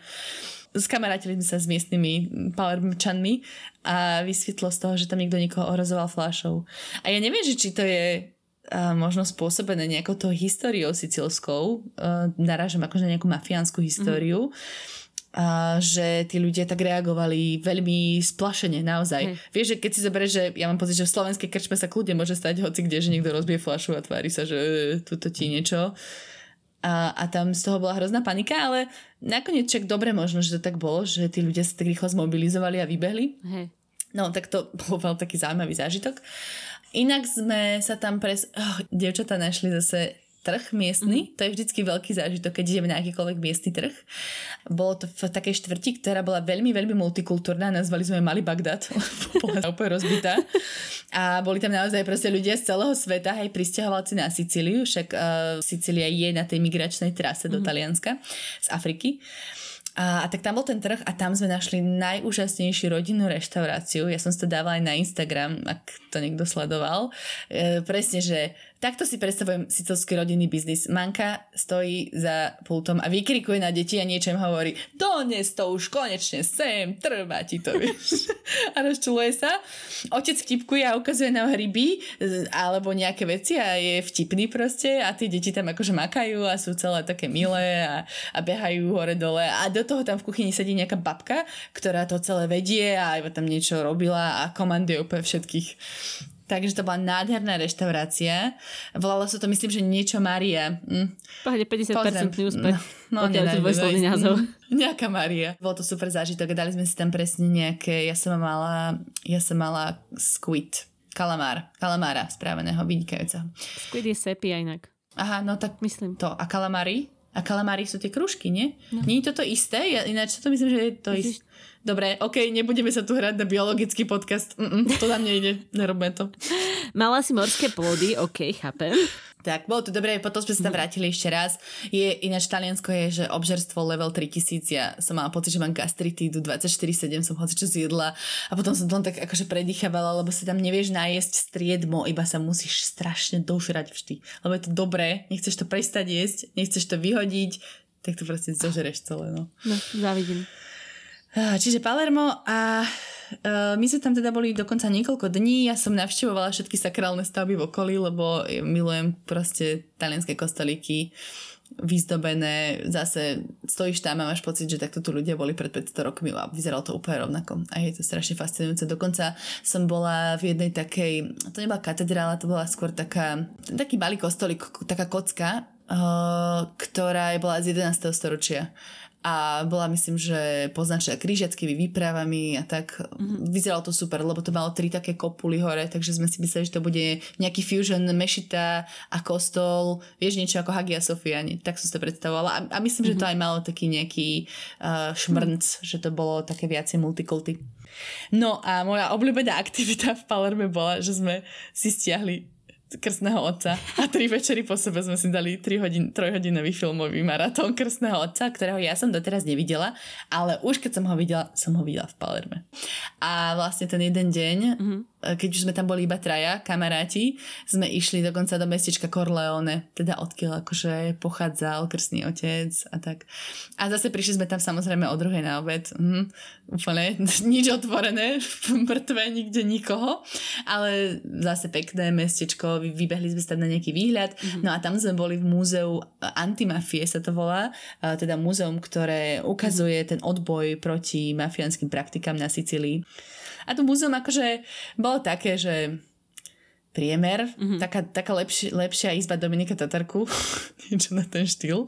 Skamarátili sme sa s miestnymi palermčanmi a vysvetlo z toho, že tam niekto niekoho ohrozoval flášou. A ja neviem, že či to je uh, možno spôsobené nejakou tou históriou sicilskou. Uh, narážam akože na nejakú mafiánsku históriu. Mm-hmm a že tí ľudia tak reagovali veľmi splašene, naozaj. Hej. Vieš, že keď si zoberieš, že ja mám pocit, že v slovenskej krčme sa kľudne môže stať hoci kde, že niekto rozbije flašu a tvári sa, že e, tuto ti niečo. A, a tam z toho bola hrozná panika, ale nakoniec čak dobre možno, že to tak bolo, že tí ľudia sa tak rýchlo zmobilizovali a vybehli. Hej. No, tak to <laughs> bol veľmi taký zaujímavý zážitok. Inak sme sa tam pres... Oh, dievčatá našli zase trh miestny, mm-hmm. to je vždycky veľký zážitok, keď ideme na akýkoľvek miestny trh. Bolo to v takej štvrti, ktorá bola veľmi, veľmi multikultúrna, nazvali sme Mali Bagdad, <laughs> bola úplne rozbitá. A boli tam naozaj proste ľudia z celého sveta, aj pristahovalci na Sicíliu, však uh, Sicília je na tej migračnej trase mm-hmm. do mhm. Talianska z Afriky. A, a tak tam bol ten trh a tam sme našli najúžasnejšiu rodinnú reštauráciu. Ja som si to dávala aj na Instagram, ak to niekto sledoval. E, presne, že Takto si predstavujem sicilský rodinný biznis. Manka stojí za pultom a vykrikuje na deti a niečo hovorí dones to už konečne sem, trvá ti to, vieš. <laughs> a rozčuluje sa. Otec vtipkuje a ukazuje nám hryby alebo nejaké veci a je vtipný proste a tie deti tam akože makajú a sú celé také milé a, a behajú hore dole a do toho tam v kuchyni sedí nejaká babka, ktorá to celé vedie a iba tam niečo robila a komanduje úplne všetkých. Takže to bola nádherná reštaurácia. Volalo sa to, myslím, že niečo Maria. Mm. Pohode, 50% úspech. No, no dvojslovný názov. <laughs> Nejaká Maria. Bol to super zážitok. Dali sme si tam presne nejaké... Ja som mala, ja som mala squid. Kalamár. Kalamára správeného, vynikajúceho. Squid je sepia inak. Aha, no tak myslím. To. A kalamári? A kalamári sú tie kružky, nie? No. Nie je to to isté? Ja, ináč to myslím, že je to isté. Dobre, ok, nebudeme sa tu hrať na biologický podcast. Mm-mm, to nám nejde, nerobme to. Mala si morské plody, ok, chápem. Tak, bolo to dobré, potom sme sa tam vrátili ešte raz. Je, ináč Taliansko je, že obžerstvo level 3000, ja som mala pocit, že mám gastritídu 24-7, som hoci čo zjedla a potom som tam tak akože predýchavala, lebo sa tam nevieš nájsť striedmo, iba sa musíš strašne dožrať vždy. Lebo je to dobré, nechceš to prestať jesť, nechceš to vyhodiť, tak to proste zožereš celé, no. No, závidím. Čiže Palermo a uh, my sme tam teda boli dokonca niekoľko dní. Ja som navštevovala všetky sakrálne stavby v okolí, lebo milujem proste talianské kostolíky vyzdobené, zase stojíš tam a máš pocit, že takto tu ľudia boli pred 500 rokmi a vyzeralo to úplne rovnako. A je to strašne fascinujúce. Dokonca som bola v jednej takej, to nebola katedrála, to bola skôr taká, taký malý kostolík, taká kocka, uh, ktorá bola z 11. storočia a bola myslím, že poznačená krížiackými výpravami a tak. Mm-hmm. Vyzeralo to super, lebo to malo tri také kopuly hore, takže sme si mysleli, že to bude nejaký fusion mešita a kostol, vieš niečo ako Hagia Sofia, nie? tak som si to predstavovala a, a myslím, mm-hmm. že to mhm. aj malo taký nejaký uh, šmrnc, mm-hmm. že to bolo také viacej multikulty. No a moja obľúbená aktivita v Palerme bola, že sme si stiahli krstného otca a tri večery po sebe sme si dali 3 hodin, trojhodinový filmový maratón krstného otca, ktorého ja som doteraz nevidela, ale už keď som ho videla, som ho videla v Palerme. A vlastne ten jeden deň mm-hmm keď už sme tam boli iba traja, kamaráti, sme išli dokonca do mestečka Corleone, teda odkiaľ akože pochádzal krstný otec a tak. A zase prišli sme tam samozrejme o druhej na obed. Mhm, úplne <laughs> nič otvorené, <laughs> mŕtve, nikde nikoho, ale zase pekné mestečko, vybehli sme tam na nejaký výhľad. Mm-hmm. No a tam sme boli v múzeu Antimafie sa to volá, teda múzeum, ktoré ukazuje ten odboj proti mafiánskym praktikám na Sicílii. A to múzeum akože bolo také, že priemer, mm-hmm. taká, taká lepši, lepšia izba Dominika Tatarku, <laughs> niečo na ten štýl.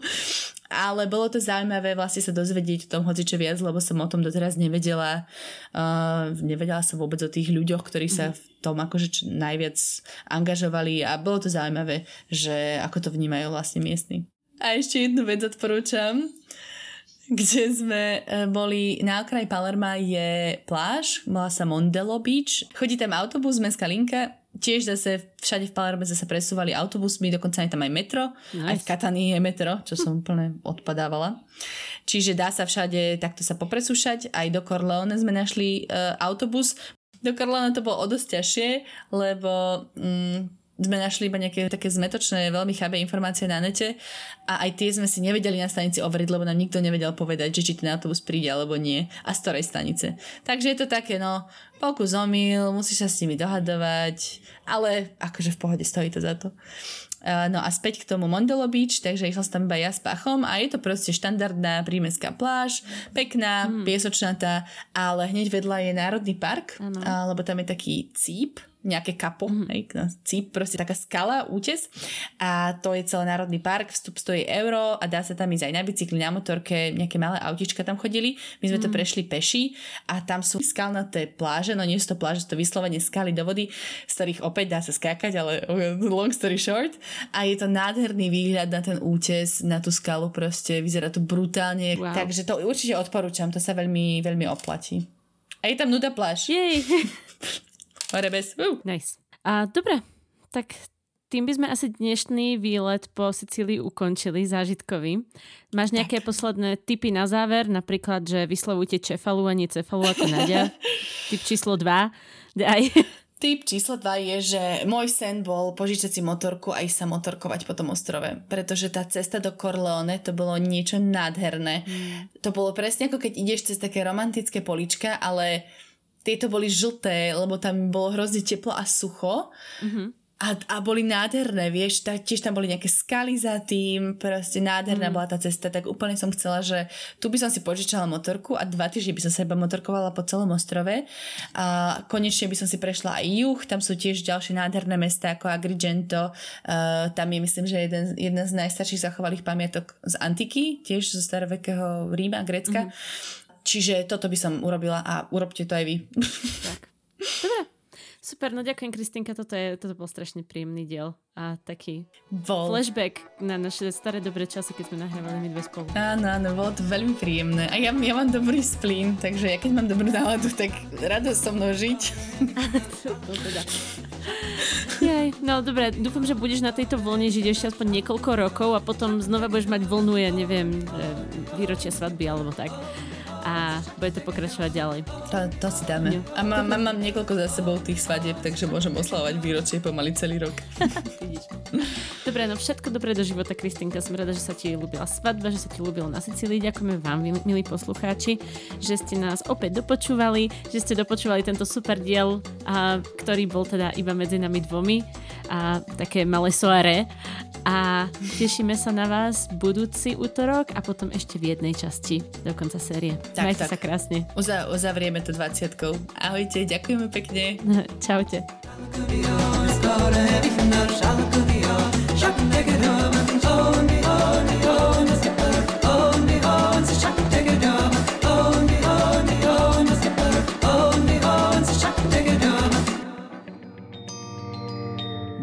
Ale bolo to zaujímavé vlastne sa dozvedieť o tom hocičo viac, lebo som o tom doteraz nevedela. Uh, nevedela som vôbec o tých ľuďoch, ktorí sa mm-hmm. v tom akože najviac angažovali a bolo to zaujímavé, že ako to vnímajú vlastne miestni. A ešte jednu vec odporúčam kde sme e, boli na okraji Palerma je pláž, volá sa Mondelo Beach. Chodí tam autobus, mestská linka tiež zase všade v Palerme sa presúvali autobusmi, dokonca aj tam aj metro. Nice. Aj v Katani je metro, čo som úplne odpadávala. Čiže dá sa všade takto sa popresúšať. Aj do Corleone sme našli uh, autobus. Do Corleone to bolo o dosť ťažšie, lebo... Um, sme našli iba nejaké také zmetočné, veľmi chábe informácie na nete a aj tie sme si nevedeli na stanici overiť, lebo nám nikto nevedel povedať, že či ten autobus príde alebo nie a z ktorej stanice. Takže je to také, no, polku zomil, musíš sa s nimi dohadovať, ale akože v pohode stojí to za to. No a späť k tomu Mondolo Beach, takže išla som tam iba ja s pachom a je to proste štandardná prímeská pláž, pekná, mm. piesočnatá, ale hneď vedľa je Národný park, ano. lebo tam je taký cíp, nejaké kapo, mm-hmm. hej, cíp, proste taká skala, útes a to je celý národný park, vstup stojí euro a dá sa tam ísť aj na bicykli, na motorke, nejaké malé autička tam chodili, my sme mm-hmm. to mhm. prešli peši a tam sú skalnaté pláže, no nie sú to pláže, to vyslovene skaly do vody, z ktorých opäť dá sa skákať, ale <laughs> long story short a je to nádherný výhľad na ten útes, na tú skalu proste, vyzerá to brutálne, wow. takže to určite odporúčam, to sa veľmi, veľmi oplatí. A je tam nuda pláž. Jej. <laughs> Orebes. Uh. Nice. A dobre, tak tým by sme asi dnešný výlet po Sicílii ukončili, zážitkový. Máš nejaké tak. posledné tipy na záver? Napríklad, že vyslovujte čefalu a nie cefalu ako Nadia. <laughs> Tip číslo 2. Daj. Tip číslo 2 je, že môj sen bol požičať si motorku a ísť sa motorkovať po tom ostrove. Pretože tá cesta do Corleone to bolo niečo nádherné. Mm. To bolo presne ako keď ideš cez také romantické polička, ale tieto boli žlté, lebo tam bolo hrozne teplo a sucho. Mm-hmm. A, a boli nádherné, vieš, tak, tiež tam boli nejaké skaly za tým, proste nádherná mm. bola tá cesta, tak úplne som chcela, že tu by som si požičala motorku a dva týždne by som sa iba motorkovala po celom ostrove a konečne by som si prešla aj juh, tam sú tiež ďalšie nádherné mesta ako Agrigento, uh, tam je myslím, že jeden, jedna z najstarších zachovalých pamiatok z antiky, tiež zo starovekého Ríma, Grécka. Mm. Čiže toto by som urobila a urobte to aj vy. Tak. Dobre. Super, no ďakujem Kristinka, toto, je, toto bol strašne príjemný diel a taký bol. flashback na naše staré dobré časy, keď sme nahrávali my dve spolu. Áno, áno, bolo to veľmi príjemné a ja, ja mám dobrý splín, takže ja keď mám dobrú náladu, tak rado so mnou žiť. to <laughs> teda. Jaj, no dobre, dúfam, že budeš na tejto vlne žiť ešte aspoň niekoľko rokov a potom znova budeš mať vlnu, ja neviem, výročia svadby alebo tak a bude to pokračovať ďalej. To, to si dáme. Jo. A mám, mám, mám niekoľko za sebou tých svadieb, takže môžem oslavovať výročie pomaly celý rok. <laughs> Dobre, no všetko dobré do života, Kristinka. Som rada, že sa ti ľúbila svadba, že sa ti ľúbilo na Sicílii. Ďakujeme vám, milí poslucháči, že ste nás opäť dopočúvali, že ste dopočúvali tento super diel, a, ktorý bol teda iba medzi nami dvomi a také malé soare a tešíme sa na vás budúci útorok a potom ešte v jednej časti do konca série. Tak, Majte tak. sa krásne. Uza- uzavrieme to 20 Ahojte, ďakujeme pekne. <laughs> Čaute.